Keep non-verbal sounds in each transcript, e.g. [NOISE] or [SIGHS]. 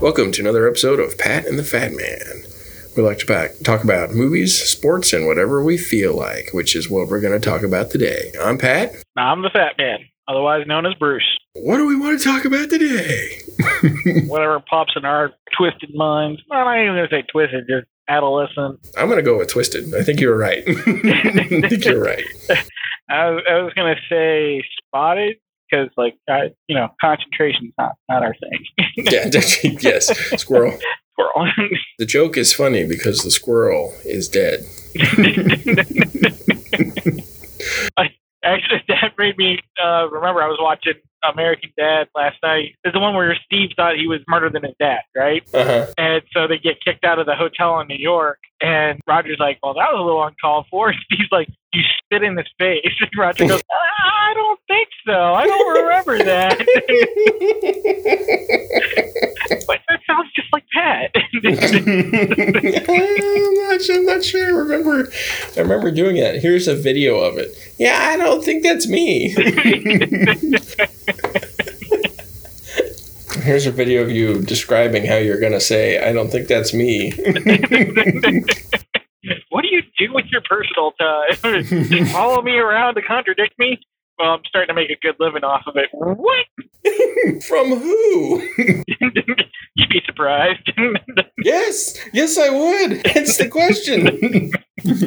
Welcome to another episode of Pat and the Fat Man. We like to pack, talk about movies, sports, and whatever we feel like, which is what we're going to talk about today. I'm Pat. I'm the Fat Man, otherwise known as Bruce. What do we want to talk about today? [LAUGHS] Whatever pops in our twisted minds. I'm not even going to say twisted, just adolescent. I'm going to go with Twisted. I think you're right. [LAUGHS] I think you're right. [LAUGHS] I was, I was going to say spotted because, like, I, you know, concentration's not, not our thing. [LAUGHS] Yeah, yes, squirrel. Squirrel. The joke is funny because the squirrel is dead. Actually, [LAUGHS] that made me uh, remember I was watching American Dad last night. It's the one where Steve thought he was smarter than his dad, right? Uh huh. And so they get kicked out of the hotel in New York. And Roger's like, well, that was a little uncalled for. And [LAUGHS] Steve's like, you spit in his face. And Roger goes, [LAUGHS] ah, I don't think so. I don't remember that. [LAUGHS] but that sounds just like Pat. [LAUGHS] I'm, not, sure- I'm not sure. I remember. I remember doing that. Here's a video of it. Yeah, I don't think that's me. Here's a video of you describing how you're going to say, "I don't think that's me." Do with your personal time? [LAUGHS] Follow me around to contradict me? Well, I'm starting to make a good living off of it. What? [LAUGHS] From who? [LAUGHS] You'd be surprised. yes, yes, I would. That's the question.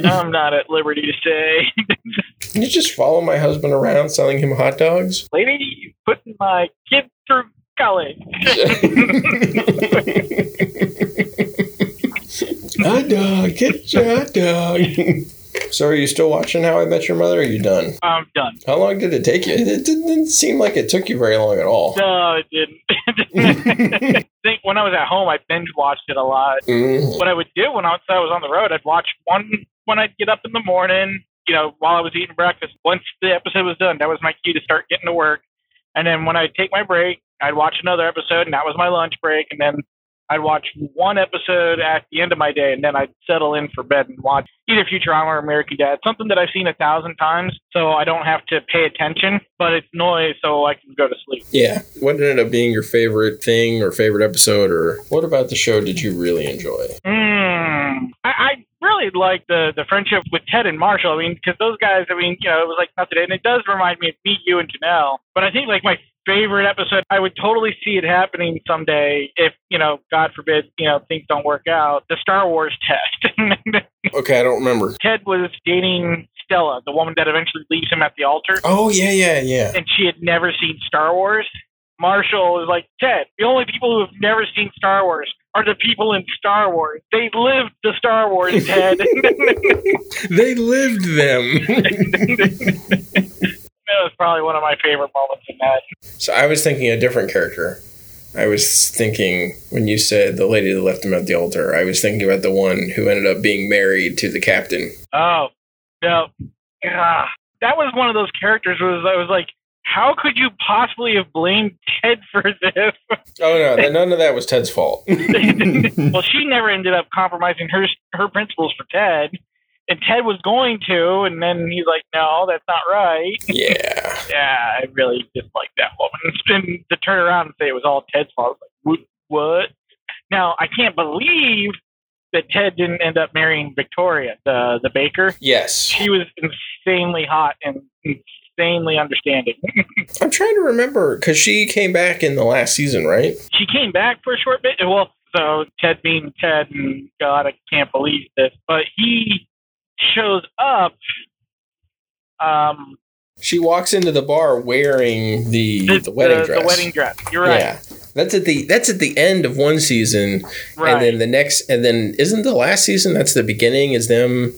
I'm not at liberty to say. you just follow my husband around selling him hot dogs? Lady, putting my kid through college. Hot dog, get your hot dog. so, are you still watching How I Met Your Mother? Or are you done? I'm done. How long did it take you? It didn't seem like it took you very long at all. No, it didn't. [LAUGHS] I think when I was at home, I binge watched it a lot. Mm. What I would do when I was, I was on the road, I'd watch one when I'd get up in the morning, you know, while I was eating breakfast. Once the episode was done, that was my cue to start getting to work. And then when I'd take my break, I'd watch another episode, and that was my lunch break. And then I'd watch one episode at the end of my day, and then I'd settle in for bed and watch either Futurama or American Dad, something that I've seen a thousand times, so I don't have to pay attention, but it's noise, so I can go to sleep. Yeah. What ended up being your favorite thing or favorite episode, or what about the show did you really enjoy? Mm, I, I really like the the friendship with Ted and Marshall. I mean, because those guys, I mean, you know, it was like nothing, and it does remind me of me, you, and Janelle. But I think like my favorite episode, I would totally see it happening someday if you know, God forbid, you know, things don't work out. The Star Wars test. [LAUGHS] Okay, I don't remember. Ted was dating Stella, the woman that eventually leaves him at the altar, Oh, yeah, yeah, yeah. and she had never seen Star Wars. Marshall is like, Ted, the only people who have never seen Star Wars are the people in Star Wars. They lived the Star Wars, Ted. [LAUGHS] they lived them. [LAUGHS] that was probably one of my favorite moments in that. so I was thinking a different character. I was thinking when you said the lady that left him at the altar, I was thinking about the one who ended up being married to the captain. Oh, no. Ah, that was one of those characters was I was like, how could you possibly have blamed Ted for this? Oh no, that, none of that was Ted's fault. [LAUGHS] well, she never ended up compromising her her principles for Ted, and Ted was going to, and then he's like, "No, that's not right." yeah. [LAUGHS] Yeah, I really dislike that woman. And to turn around and say it was all Ted's fault, I was like, "What?" what? Now I can't believe that Ted didn't end up marrying Victoria, the the baker. Yes. She was insanely hot and insanely understanding. [LAUGHS] I'm trying to remember because she came back in the last season, right? she came back for a short bit. Well, so Ted being Ted, and God, I can't believe this, but he shows up. Um, She walks into the bar wearing the the, wedding dress. The wedding dress. You're right. Yeah. That's at the that's at the end of one season, Right. and then the next, and then isn't the last season? That's the beginning. Is them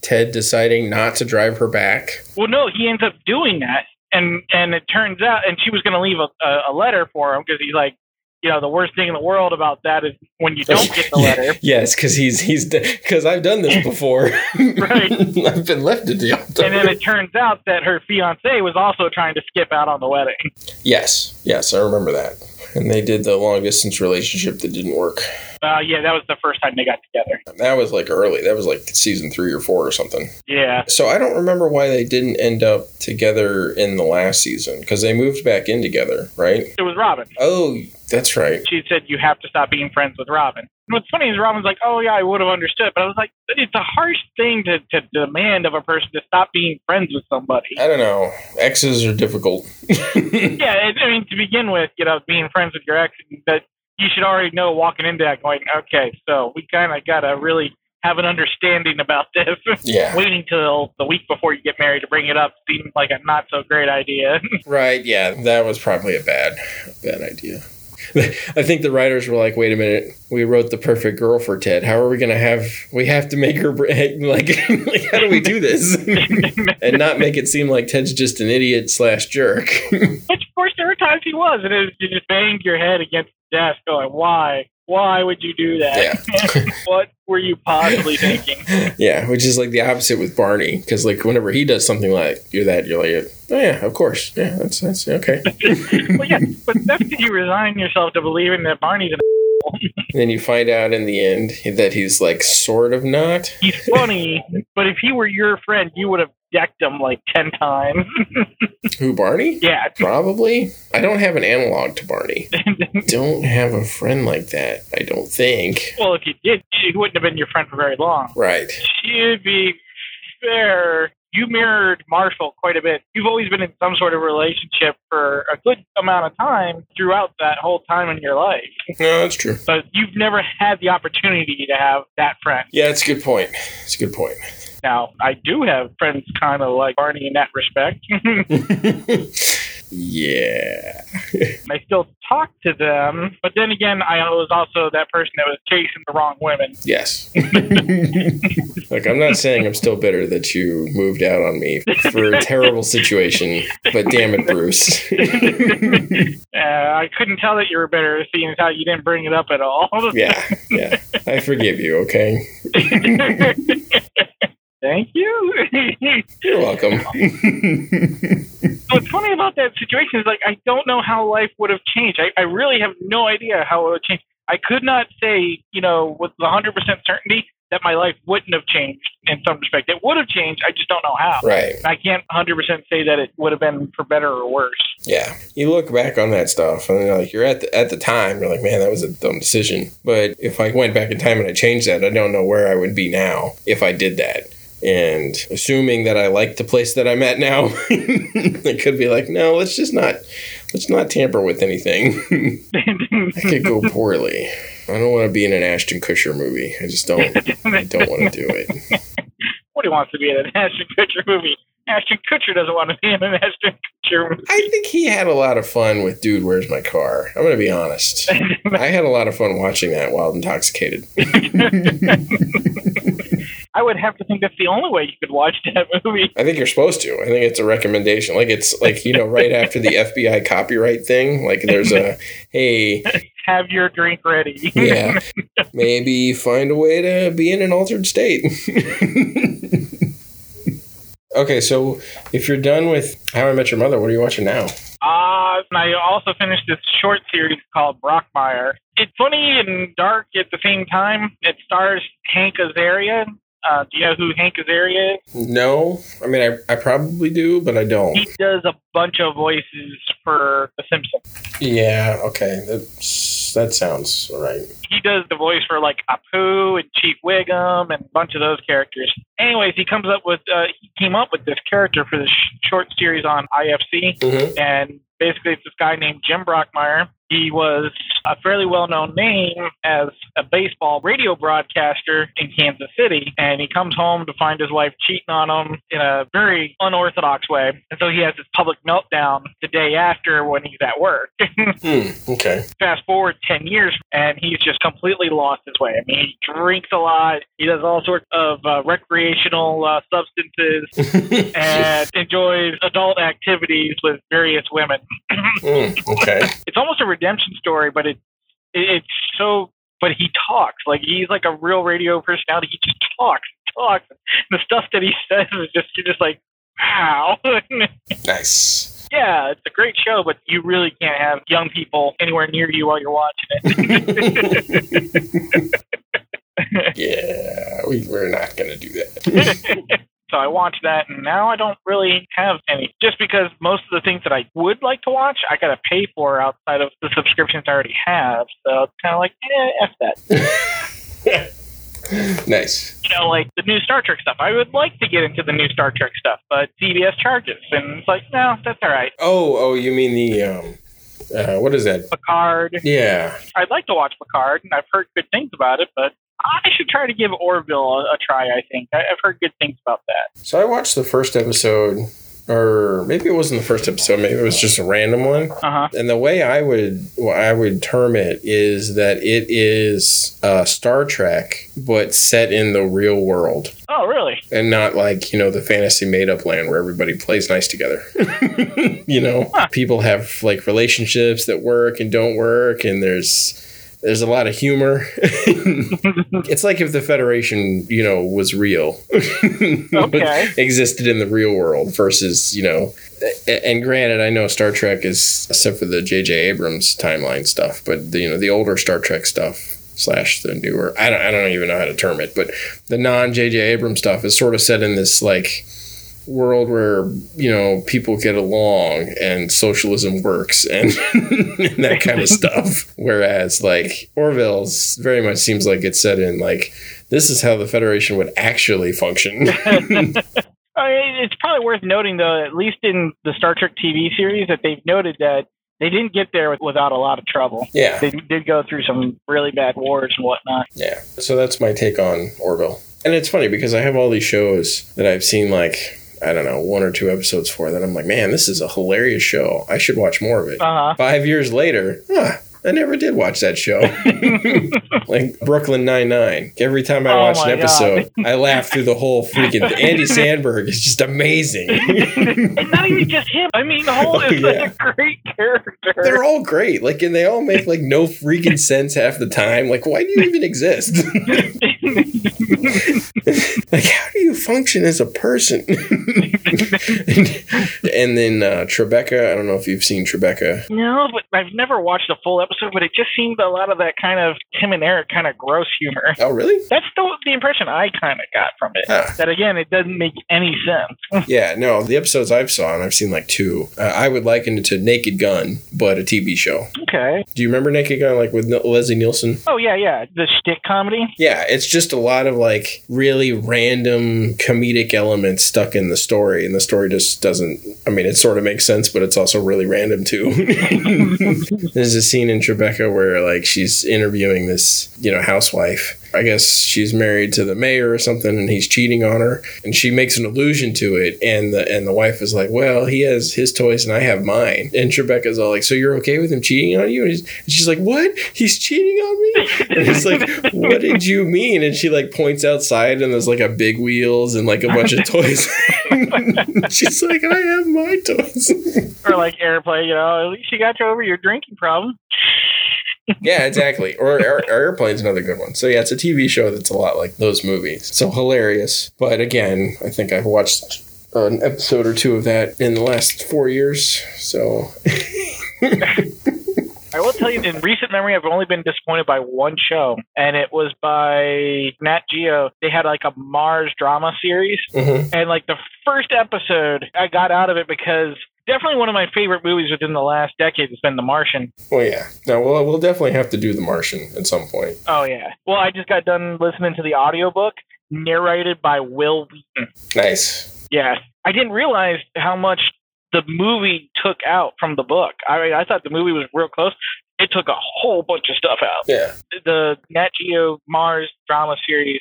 Ted deciding not to drive her back. well, no, he ends up doing that, and and it turns out, and she was going to leave a, a, a letter for him because he's like, you know, the worst thing in the world about that is when you don't get the [LAUGHS] letter. yes, because he's he's because I've done this before. [LAUGHS] Right. [LAUGHS] I've been left the altar. And then it turns out that her fiance was also trying to skip out on the wedding. yes, yes, I remember that. And they did the long distance relationship that didn't work. Uh, yeah, that was the first time they got together. That was like early. That was like season three or four or something. Yeah. So I don't remember why they didn't end up together in the last season because they moved back in together, right? It was Robin. Oh, that's right. She said you have to stop being friends with Robin. And what's funny is Robin's like, oh yeah, I would have understood, but I was like, it's a harsh thing to, to demand of a person to stop being friends with somebody. I don't know. Exes are difficult. [LAUGHS] yeah, it, I mean, to begin with, you know, being friends with your ex, that you should already know walking into that going, okay, so we kind of got to really have an understanding about this. [LAUGHS] Yeah. Waiting till the week before you get married to bring it up seemed like a not so great idea. [LAUGHS] right. Yeah, that was probably a bad, bad idea. [LAUGHS] I think the writers were like, "Wait a minute, we wrote the perfect girl for Ted. How are we going to have? We have to make her [LAUGHS] like, [LAUGHS] like how do we do this and not make it seem like Ted's just an idiot slash jerk?" Which, of course, there were times he was, and it was, you just banged your head against the desk, going, "Why? Why would you do that? Yeah. [LAUGHS] what were you possibly thinking?" [LAUGHS] Yeah, which is like the opposite with Barney, because like whenever he does something like you're that, you're like, oh yeah, of course, yeah, that's that's okay. [LAUGHS] well, yeah, but that's because you resign yourself to believing that Barney's an. then you find out in the end that he's like sort of not. He's funny, but if he were your friend, you would have decked him like 10 times. [LAUGHS] Who, Barney? Yeah. Probably. I don't have an analog to Barney. [LAUGHS] don't have a friend like that, I don't think. Well, if you did, he wouldn't have been your friend for very long. Right. To be fair, you mirrored Marshall quite a bit. You've always been in some sort of relationship for a good amount of time throughout that whole time in your life. No, that's true. But you've never had the opportunity to have that friend. Yeah, it's a good point. It's a good point. Now, I do have friends kind of like Barney in that respect. [LAUGHS] yeah. I still talk to them, but then again, I was also that person that was chasing the wrong women. Yes. [LAUGHS] Look, I'm not saying I'm still bitter that you moved out on me for a terrible situation, but damn it, Bruce. [LAUGHS] uh, I couldn't tell that you were bitter, seeing as how you didn't bring it up at all. yeah, yeah. I forgive you, okay? Thank you. You're welcome. [LAUGHS] What's funny about that situation is like I don't know how life would have changed. I, I really have no idea how it would change. I could not say, you know, with 100% certainty that my life wouldn't have changed in some respect. It would have changed. I just don't know how. Right. I can't 100% say that it would have been for better or worse. Yeah. You look back on that stuff and you're like you're at the at the time you're like, man, that was a dumb decision. But if I went back in time and I changed that, I don't know where I would be now if I did that. And assuming that I like the place that I'm at now, [LAUGHS] it could be like, no, let's just not let's not tamper with anything. [LAUGHS] that could go [LAUGHS] poorly. I don't want to be in an Ashton Kutcher movie. I just don't. I don't want to do it. What he wants to be in an Ashton Kutcher movie? Ashton Kutcher doesn't want to be in an Ashton Kutcher movie. I think he had a lot of fun with Dude, Where's My Car? I'm going to be honest. I had a lot of fun watching that while intoxicated. I would have to think that's the only way you could watch [LAUGHS] that movie. I think you're supposed to. I think it's a recommendation. Like it's like you know, right after the FBI copyright thing. Like there's a [LAUGHS] hey, have your drink ready. yeah, [LAUGHS] maybe find a way to be in an altered state. okay, so if you're done with How I Met Your Mother, what are you watching now? Uh, I also finished this short series called Brockmire. It's funny and dark at the same time. It stars Hank Azaria. Uh, do you know who Hank Azaria is? No, I mean I, I probably do, but I don't. He does a bunch of voices for The Simpsons. Yeah, okay, that's, that sounds right. He does the voice for like Apu and Chief Wiggum and a bunch of those characters. Anyways, he comes up with uh, he came up with this character for this sh- short series on IFC, Mhm. and basically it's this guy named Jim Brockmire. He was a fairly well-known name as a baseball radio broadcaster in Kansas City, and he comes home to find his wife cheating on him in a very unorthodox way, and so he has this public meltdown the day after when he's at work. [LAUGHS] Hmm, okay. Fast forward ten years, and he's just completely lost his way. I mean, he drinks a lot. He does all sorts of uh, recreational uh, substances [LAUGHS] and enjoys adult activities with various women. [LAUGHS] Hmm, okay. it's almost a redemption story, but it, it it's so. But he talks like he's like a real radio personality. He just talks, talks. And The stuff that he [LAUGHS] says is just you're just like, wow. Nice. Yeah, it's a great show, but you really can't have young people anywhere near you while you're watching it. [LAUGHS] yeah, we, we're not going to do that. [LAUGHS] so I watched that, and now I don't really have any. Just because most of the things that I would like to watch, I got to pay for outside of the subscriptions I already have. So it's kind of like, eh, f that. [LAUGHS] [LAUGHS] nice. You know, like the new Star Trek stuff. I would like to get into the new Star Trek stuff, but CBS charges, and it's like, no, that's all right. Oh, oh, you mean the um, uh, what is that? Picard. Yeah. I'd like to watch Picard, and I've heard good things about it, but I should try to give Orville a, a try. I think I, I've heard good things about that. So I watched the first episode or maybe it wasn't the first episode. Maybe it was just a random one. Uh-huh. And the way I would well, I would term it is that it is uh, Star Trek, but set in the real world. Oh, really? And not like you know the fantasy made up land where everybody plays nice together. [LAUGHS] you know, huh. people have like relationships that work and don't work, and there's there's a lot of humor. [LAUGHS] it's like if the Federation, you know, was real, [LAUGHS] okay. existed in the real world versus, you know, and granted, I know Star Trek is except for the J.J. Abrams timeline stuff, but the, you know, the older Star Trek stuff slash the newer, I don't, I don't even know how to term it, but the non J.J. Abrams stuff is sort of set in this like world where you know people get along and socialism works and, [LAUGHS] and that kind of stuff whereas like orville's very much seems like it's set in like this is how the federation would actually function [LAUGHS] [LAUGHS] it's probably worth noting though at least in the star trek tv series that they've noted that they didn't get there without a lot of trouble. Yeah. They did go through some really bad wars and whatnot. Yeah. So that's my take on Orville. And it's funny because I have all these shows that I've seen like I don't know, one or two episodes for that. I'm like, man, this is a hilarious show. I should watch more of it. Uh-huh. Five years later, huh, I never did watch that show. [LAUGHS] like Brooklyn Nine Nine. Every time I Oh watch an episode, I laugh through the whole freaking. [LAUGHS] Andy Samberg is just amazing. and not even just him. I mean, the whole Oh, is yeah. a great character. They're all great. Like, and they all make like no freaking [LAUGHS] sense half the time. Like, why do you even exist? [LAUGHS] like, how do you function as a person? [LAUGHS] and then uh, Tribeca. I don't know if you've seen Tribeca. no, but I've never watched a full episode. But it just seemed a lot of that kind of Tim and Eric kind of gross humor. Oh, really? That's the, the impression I kind of got from it. Ah. That again, it doesn't make any sense. [LAUGHS] Yeah, no, the episodes I've saw, and I've seen like two, uh, I would liken it to Naked Gun, but a TV show. okay. Do you remember Naked Gun, like with N- Leslie Nielsen? Oh yeah, yeah. The shtick comedy. Yeah, it's just a lot of like really random comedic elements stuck in the story, and the story just doesn't. I mean, it sort of makes sense, but it's also really random too. [LAUGHS] There's a scene in Tribeca where like she's interviewing this, you know, housewife. I guess she's married to the mayor or something, and he's cheating on her, and she makes an allusion to it, and the and the wife is like, "Well, he has his toys and I have mine," and Tribeca's all like, "So you're okay with him cheating on you?" And, he's, and she's like, "What? He's cheating on me?" And it's like, "What did you mean?" And she like points outside, and there's like a big wheels and like a bunch of toys. [LAUGHS] she's like, "I have my toys." or like airplane. You know, at least you got you over your drinking problem. Yeah, exactly. Or Air, Airplane's another good one. So yeah, it's a TV show that's a lot like those movies. So hilarious. But again, I think I've watched an episode or two of that in the last four years. So [LAUGHS] will tell you, in recent memory, I've only been disappointed by one show, and it was by Nat Geo. They had like a Mars drama series, mhm. and like the first episode, I got out of it because definitely one of my favorite movies within the last decade has been The Martian. well, yeah. No, we'll we'll definitely have to do The Martian at some point. Oh yeah. Well, I just got done listening to the audiobook narrated by Wil Wheaton. Nice. Yeah, I didn't realize how much the movie took out from the book. I mean, I thought the movie was real close. It took a whole bunch of stuff out. Yeah. The Nat Geo Mars drama series,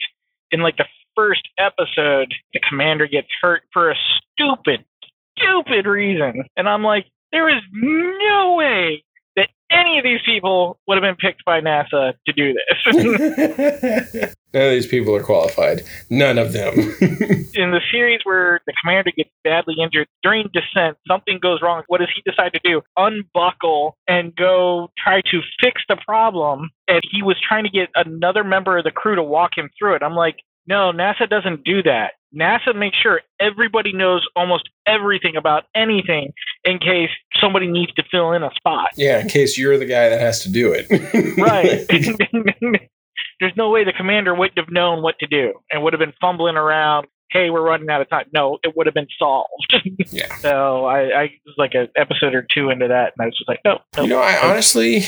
in like the first episode, the commander gets hurt for a stupid, stupid reason, and I'm like, there is no way that any of these people would have been picked by NASA to do this. [LAUGHS] [LAUGHS] None of these people are qualified. None of them. [LAUGHS] in the series where the commander gets badly injured during descent, something goes wrong. What does he decide to do? Unbuckle and go try to fix the problem. And he was trying to get another member of the crew to walk him through it. I'm like, no, NASA doesn't do that. NASA makes sure everybody knows almost everything about anything in case somebody needs to fill in a spot. Yeah, in case you're the guy that has to do it. [LAUGHS] Right. [LAUGHS] There's no way the commander wouldn't have known what to do and would have been fumbling around. Hey, we're running out of time. No, it would have been solved. [LAUGHS] yeah. so I, I was like an episode or two into that, and I was just like, no, no. You know, I honestly,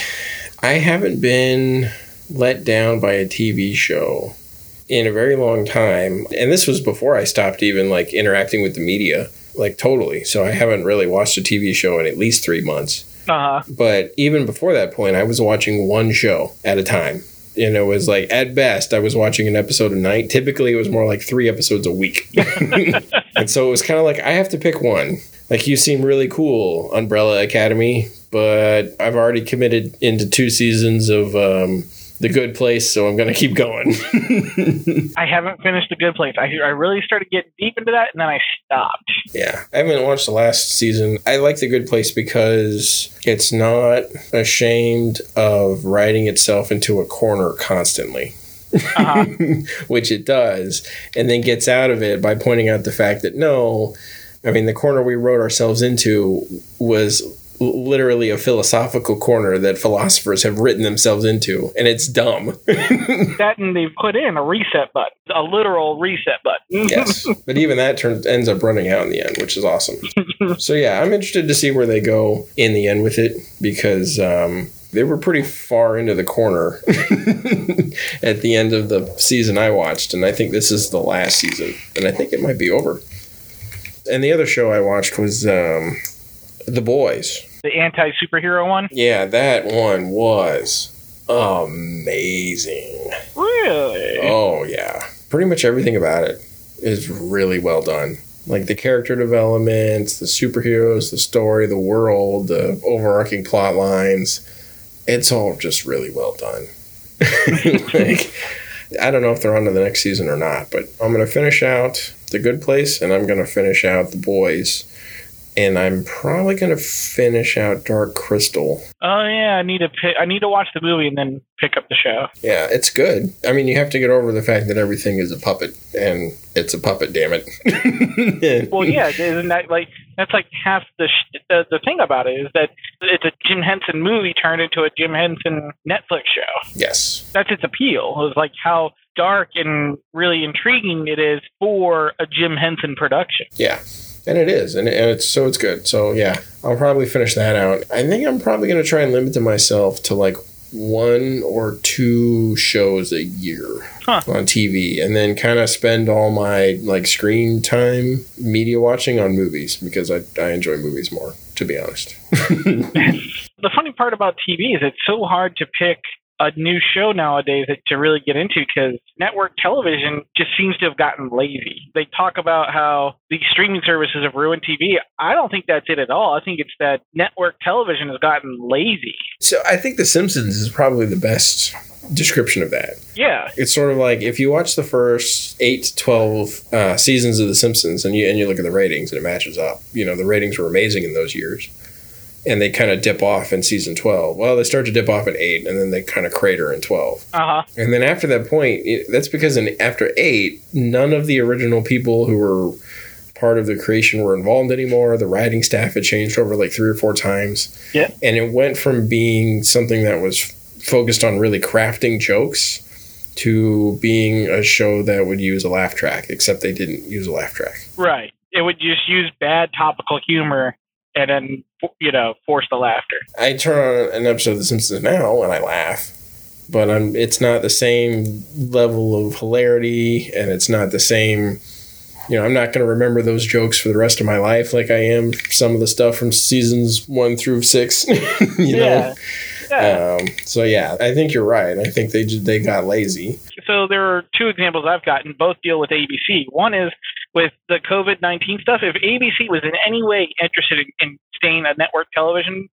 I haven't been let down by a TV show in a very long time. And this was before I stopped even like interacting with the media, like totally. So I haven't really watched a TV show in at least three months. Uh-huh. But even before that point, I was watching one show at a time. And it was like, at best, I was watching an episode a night. Typically, it was more like three episodes a week. [LAUGHS] and so it was kind of like, I have to pick one. Like, you seem really cool, Umbrella Academy, but I've already committed into two seasons of um, The Good Place, so I'm going to keep going. [LAUGHS] I haven't finished The Good Place. I, I really started getting deep into that, and then I stopped. Yeah, I haven't watched the last season. I like The Good Place because it's not ashamed of writing itself into a corner constantly. Uh-huh. [LAUGHS] Which it does, and then gets out of it by pointing out the fact that no, I mean, the corner we wrote ourselves into was literally a philosophical corner that philosophers have written themselves into, and it's dumb. [LAUGHS] that and they've put in a reset button, a literal reset button. yes, but even that turns ends up running out in the end, which is awesome. [LAUGHS] so yeah, I'm interested to see where they go in the end with it because um, they were pretty far into the corner [LAUGHS] at the end of the season I watched, and I think this is the last season, and I think it might be over. And the other show I watched was um, The Boys. The anti superhero one. Yeah, that one was amazing. Really? Oh yeah, pretty much everything about it is really well done. Like the character development, the superheroes, the story, the world, the overarching plot lines. It's all just really well done. [LAUGHS] like, I don't know if they're on to the next season or not, but I'm gonna finish out the Good Place and I'm gonna finish out the Boys, and I'm probably gonna finish out Dark Crystal. Oh yeah, I need to pick, I need to watch the movie and then pick up the show. Yeah, it's good. I mean, you have to get over the fact that everything is a puppet, and it's a puppet. Damn it. [LAUGHS] Well, yeah, isn't that like that's like half the sh- the, the thing about it is that it's a Jim Henson movie turned into a Jim Henson Netflix show. yes. That's its appeal. Is like how dark and really intriguing it is for a Jim Henson production. Yeah. And it is, and, and it's so it's good. So yeah, I'll probably finish that out. I think I'm probably going to try and limit to myself to like one or two shows a year Huh. on TV, and then kind of spend all my like screen time media watching on movies because I I enjoy movies more, to be honest. [LAUGHS] The funny part about TV is it's so hard to pick a new show nowadays that, to really get into because network television just seems to have gotten lazy. They talk about how these streaming services have ruined TV. I don't think that's it at all. I think it's that network television has gotten lazy. so I think The Simpsons is probably the best description of that. Yeah. it's sort of like if you watch the first eight to twelve uh, seasons of The Simpsons and you and you look at the ratings and it matches up. You know, the ratings were amazing in those years, and they kind of dip off in season twelve. Well, they start to dip off in eight, and then they kind of crater in twelve. Uh huh. And then after that point, it, that's because in after eight, none of the original people who were part of the creation were involved anymore. The writing staff had changed over like three or four times. Yeah. And it went from being something that was focused on really crafting jokes to being a show that would use a laugh track, except they didn't use a laugh track. Right. It would just use bad topical humor and then, you know, force the laughter. I turn on an episode of The Simpsons now and I laugh, but I'm, it's not the same level of hilarity and it's not the same. You know, I'm not going to remember those jokes for the rest of my life like I am some of the stuff from seasons one through six. [LAUGHS] you know? Yeah. Yeah. Um, so yeah, I think you're right. I think they they got lazy. so there are two examples I've gotten. Both deal with ABC. One is with the COVID nineteen stuff. If ABC was in any way interested in, in staying a network television,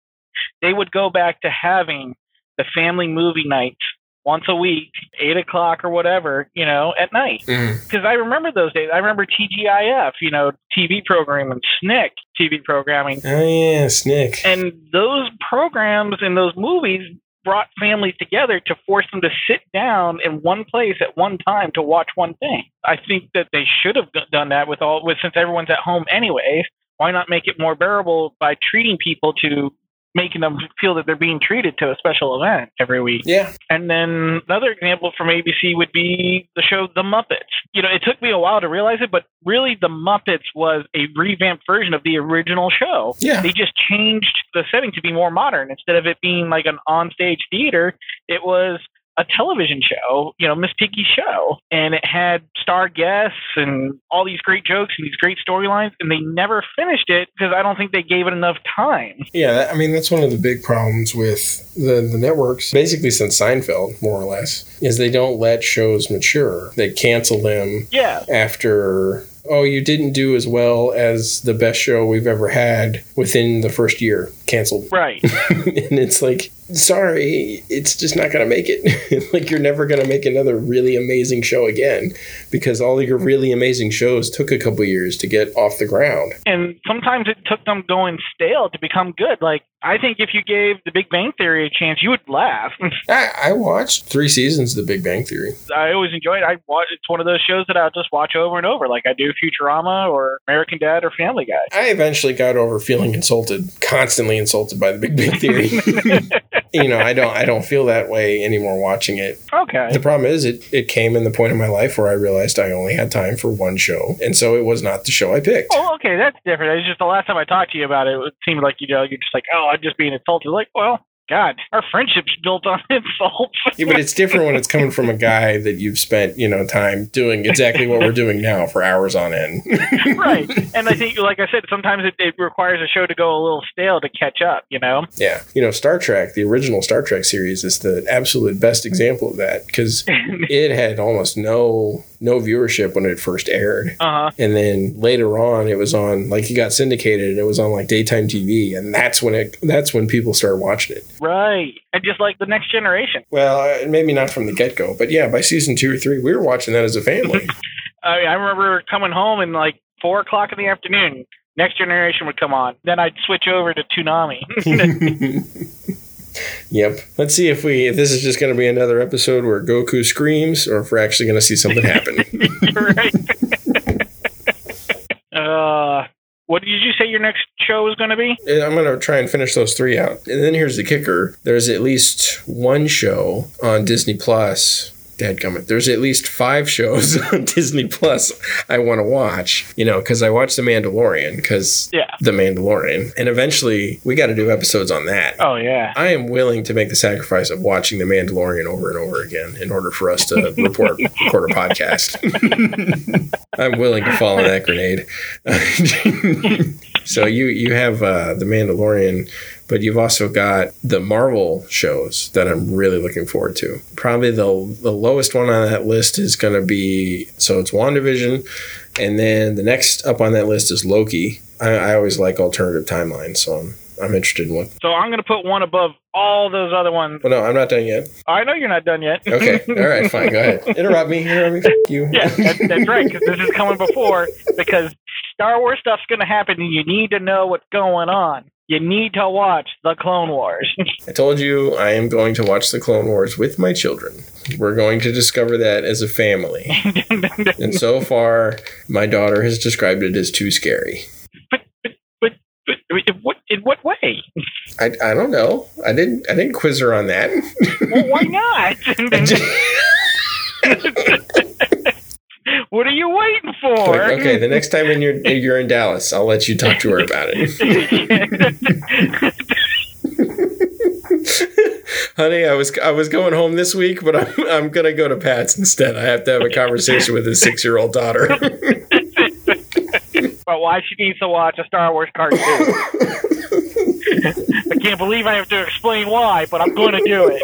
they would go back to having the family movie nights once a week, eight o'clock or whatever, you know, at night. Mm. Because I remember those days. I remember TGIF, you know, TV programming, SNICK TV programming, Oh yeah, Snick. and those programs and those movies brought families together to force them to sit down in one place at one time to watch one thing. I think that they should have done that with all with since everyone's at home anyways. why not make it more bearable by treating people to making them feel that they're being treated to a special event every week. Yeah. And then another example from ABC would be the show The Muppets. You know, it took me a while to realize it, but really The Muppets was a revamped version of the original show. Yeah. They just changed the setting to be more modern. Instead of it being like an onstage theater, it was a television show, you know, Miss Piggy's show, and it had star guests and all these great jokes and these great storylines, and they never finished it because I don't think they gave it enough time. Yeah, I mean that's one of the big problems with the the networks, basically since Seinfeld, more or less, is they don't let shows mature. They cancel them Yeah, after oh you didn't do as well as the best show we've ever had within the first year canceled [LAUGHS] right. and it's like sorry it's just not gonna make it [LAUGHS] like you're never gonna make another really amazing show again because all your really amazing shows took a couple years to get off the ground and sometimes it took them going stale to become good. Like I think if you gave The Big Bang Theory a chance, you would laugh. [LAUGHS] I, I watched three seasons of The Big Bang Theory. I always enjoy it. I watch. It's one of those shows that I'll just watch over and over, like I do Futurama or American Dad or Family Guy. I eventually got over feeling insulted, constantly insulted by The Big Bang Theory. [LAUGHS] you know, I don't, I don't feel that way anymore watching it. Okay. The problem is, it it came in the point in my life where I realized I only had time for one show, and so it was not the show I picked. Oh, okay, that's different. It's just the last time I talked to you about it, it seemed like you know you're just like, oh, Just being insulted. Like, well, God, our friendship's built on [LAUGHS] insults. Yeah, but it's different when it's coming from a guy that you've spent, you know, time doing exactly what we're doing now for hours on end. [LAUGHS] right. [LAUGHS] And I think, like I said, sometimes it, it requires a show to go a little stale to catch up. You know. Yeah. You know, Star Trek, the original Star Trek series is the absolute best example of that because it had almost no no viewership when it first aired. Uh huh. And then later on it was on like it got syndicated and it was on like daytime TV and that's when it that's when people started watching it. Right. And just like the next generation. Well, uh, maybe not from the get-go, but yeah, by season 2 or 3 we were watching that as a family. [LAUGHS] I, mean, I remember coming home and like four o'clock in the afternoon. Next generation would come on. Then I'd switch over to Toonami. [LAUGHS] [LAUGHS] Yep. Let's see if we if this is just going to be another episode where Goku screams, or if we're actually going to see something happen. [LAUGHS] right. [LAUGHS] uh, what did you say your next show is going to be? I'm going to try and finish those three out. And then here's the kicker: there's at least one show on Disney Plus. Dadgummit. There's at least five shows [LAUGHS] on Disney Plus I want to watch, you know, because I watched The Mandalorian, because Yeah. The Mandalorian. And eventually we got to do episodes on that. Oh yeah. I am willing to make the sacrifice of watching The Mandalorian over and over again in order for us to [LAUGHS] report record a podcast. [LAUGHS] I'm willing to fall on that grenade. so you you have uh, The Mandalorian, but you've also got the Marvel shows that I'm really looking forward to. Probably the the lowest one on that list is going to be so it's WandaVision, and then the next up on that list is Loki. I, I always like alternative timelines, so I'm I'm interested in what. So I'm going to put one above all those other ones. Well, no, I'm not done yet. I know you're not done yet. [LAUGHS] Okay, all right, fine. Go ahead. [LAUGHS] Interrupt me. Interrupt me. F- you. yeah, that's, that's right. Because this is coming before. Because Star Wars stuff's going to happen, and you need to know what's going on. You need to watch the Clone Wars. [LAUGHS] I told you I am going to watch the Clone Wars with my children. We're going to discover that as a family. [LAUGHS] And so far, my daughter has described it as too scary. but, but in what in what way? I, I don't know. I didn't I didn't quiz her on that. Well, why not? [LAUGHS] what are you waiting for? Like, okay, the next time in your, you're in Dallas, I'll let you talk to her about it. [LAUGHS] Honey, I was I was going home this week, but I'm I'm gonna go to Pat's instead. I have to have a conversation with his six year old daughter. [LAUGHS] but why she needs to watch a Star Wars cartoon? I can't believe I have to explain why, but I'm going to do it.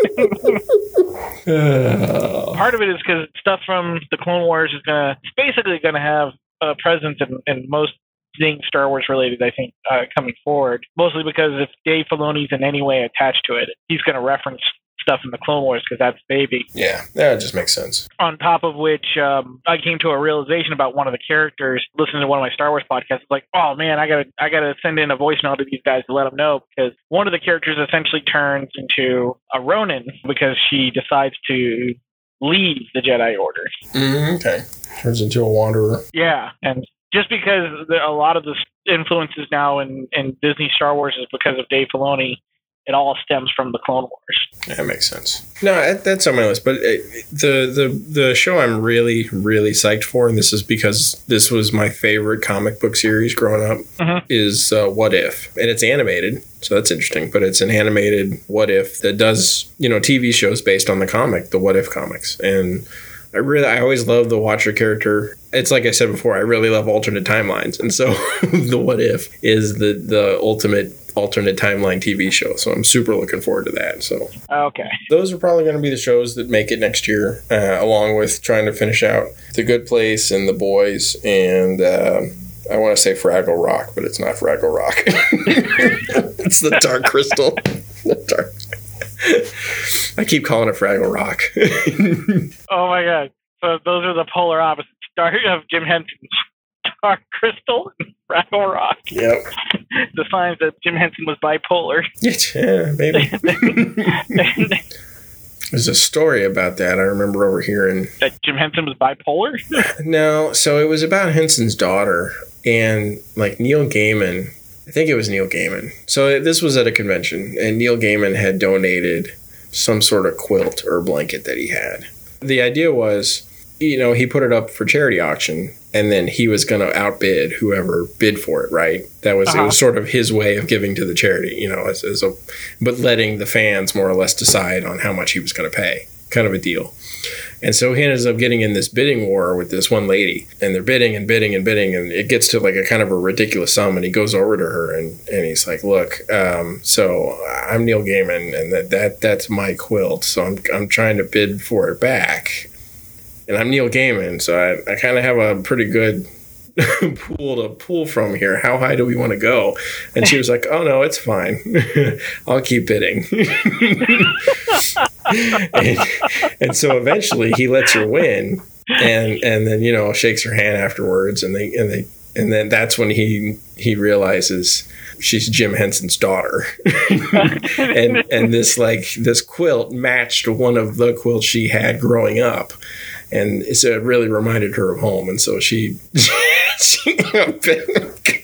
[SIGHS] Part of it is because stuff from the Clone Wars is gonna, it's basically going to have a presence in, in most things Star Wars related. I think uh, coming forward, mostly because if Dave Filoni's in any way attached to it, he's going to reference stuff in the Clone Wars because that's baby. yeah, that just makes sense. On top of which, um, I came to a realization about one of the characters. Listening to one of my Star Wars podcasts, it's like, oh man, I gotta, I gotta send in a voicemail to these guys to let them know because one of the characters essentially turns into a Ronin because she decides to leave the Jedi Order. Mm, okay, turns into a wanderer. Yeah, and just because the, a lot of the influences now in, in Disney Star Wars is because of Dave Filoni. It all stems from the Clone Wars. That makes sense. No, that's on my list. But uh, the the the show I'm really really psyched for, and this is because this was my favorite comic book series growing up, Mhm. is uh, What If, and it's animated, so that's interesting. But it's an animated What If that does you know TV shows based on the comic, the What If comics, and I really I always love the Watcher character. It's like I said before, I really love alternate timelines, and so [LAUGHS] the What If is the the ultimate alternate timeline TV show. So I'm super looking forward to that. So Okay. those are probably going to be the shows that make it next year, uh, along with trying to finish out The Good Place and The Boys, and uh, I want to say Fraggle Rock, but it's not Fraggle Rock. [LAUGHS] it's the Dark Crystal. [LAUGHS] The dark. I keep calling it Fraggle Rock. [LAUGHS] Oh my god. So those are the polar opposites. Dark of Jim Henson's Dark Crystal and Fraggle Rock. yep. [LAUGHS] The signs that Jim Henson was bipolar. [LAUGHS] Yeah, maybe. There's a story about that I remember overhearing. that Jim Henson was bipolar? No, so it was about Henson's daughter and like Neil Gaiman. I think it was Neil Gaiman. So this was at a convention, and Neil Gaiman had donated some sort of quilt or blanket that he had. The idea was, you know, he put it up for charity auction, and then he was going to outbid whoever bid for it. Right? That was it Uh-huh. was sort of his way of giving to the charity, you know, as, as a, but letting the fans more or less decide on how much he was going to pay, kind of a deal. And so he ends up getting in this bidding war with this one lady, and they're bidding and bidding and bidding, and it gets to like a kind of a ridiculous sum. And he goes over to her and, and he's like, "Look, um, so I'm Neil Gaiman, and that, that that's my quilt, so I'm I'm trying to bid for it back, and I'm Neil Gaiman, so I, I kind of have a pretty good." [LAUGHS] pool to pull from here. How high do we want to go? And she was like, "Oh no, it's fine. [LAUGHS] I'll keep bidding." [LAUGHS] and, and so eventually he lets her win. And and then you know shakes her hand afterwards and they and they and then that's when he he realizes she's Jim Henson's daughter. [LAUGHS] And and this like this quilt matched one of the quilts she had growing up. And so it really reminded her of home. And so she [LAUGHS] she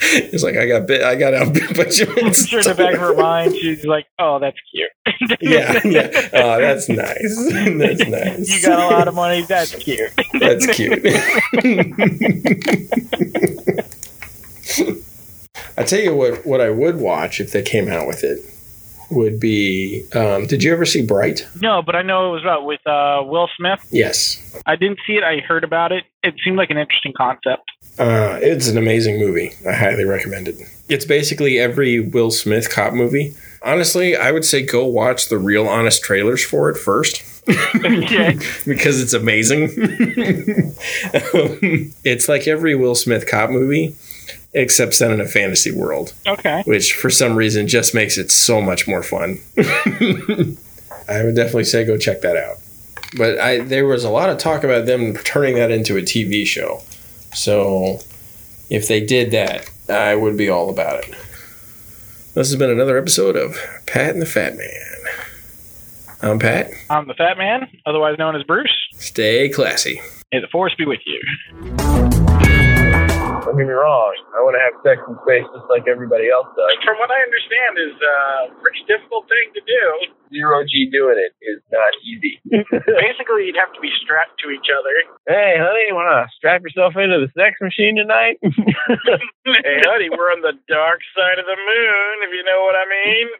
it's like I got bit I got outbid by [LAUGHS] Henson's in the back of her mind, she's like, "Oh, that's cute." [LAUGHS] yeah yeah oh that's nice [LAUGHS] that's nice you got a lot of money. That's cute. That's cute. I tell you what, what I would watch if they came out with it would be. Um, did you ever see Bright? No, but I know it was about with uh, Will Smith. Yes, I didn't see it. I heard about it. It seemed like an interesting concept. uh, it's an amazing movie. I highly recommend it. It's basically every Will Smith cop movie. Honestly, I would say go watch the real honest trailers for it first. Okay. [LAUGHS] because it's amazing. [LAUGHS] Um, it's like every Will Smith cop movie, except set in a fantasy world, Okay. which for some reason just makes it so much more fun. [LAUGHS] I would definitely say go check that out. But I there was a lot of talk about them turning that into a TV show. So if they did that, I would be all about it. This has been another episode of Pat and the Fat Man. I'm Pat. I'm the Fat Man, otherwise known as Bruce. Stay classy. May the force be with you. Don't get me wrong. I want to have sex in space just like everybody else does. From what I understand, is a pretty difficult thing to do. Zero G doing it is not easy. [LAUGHS] [LAUGHS] Basically, you'd have to be strapped to each other. hey, honey, want to strap yourself into the sex machine tonight? [LAUGHS] hey, honey, we're on the dark side of the moon, if you know what I mean.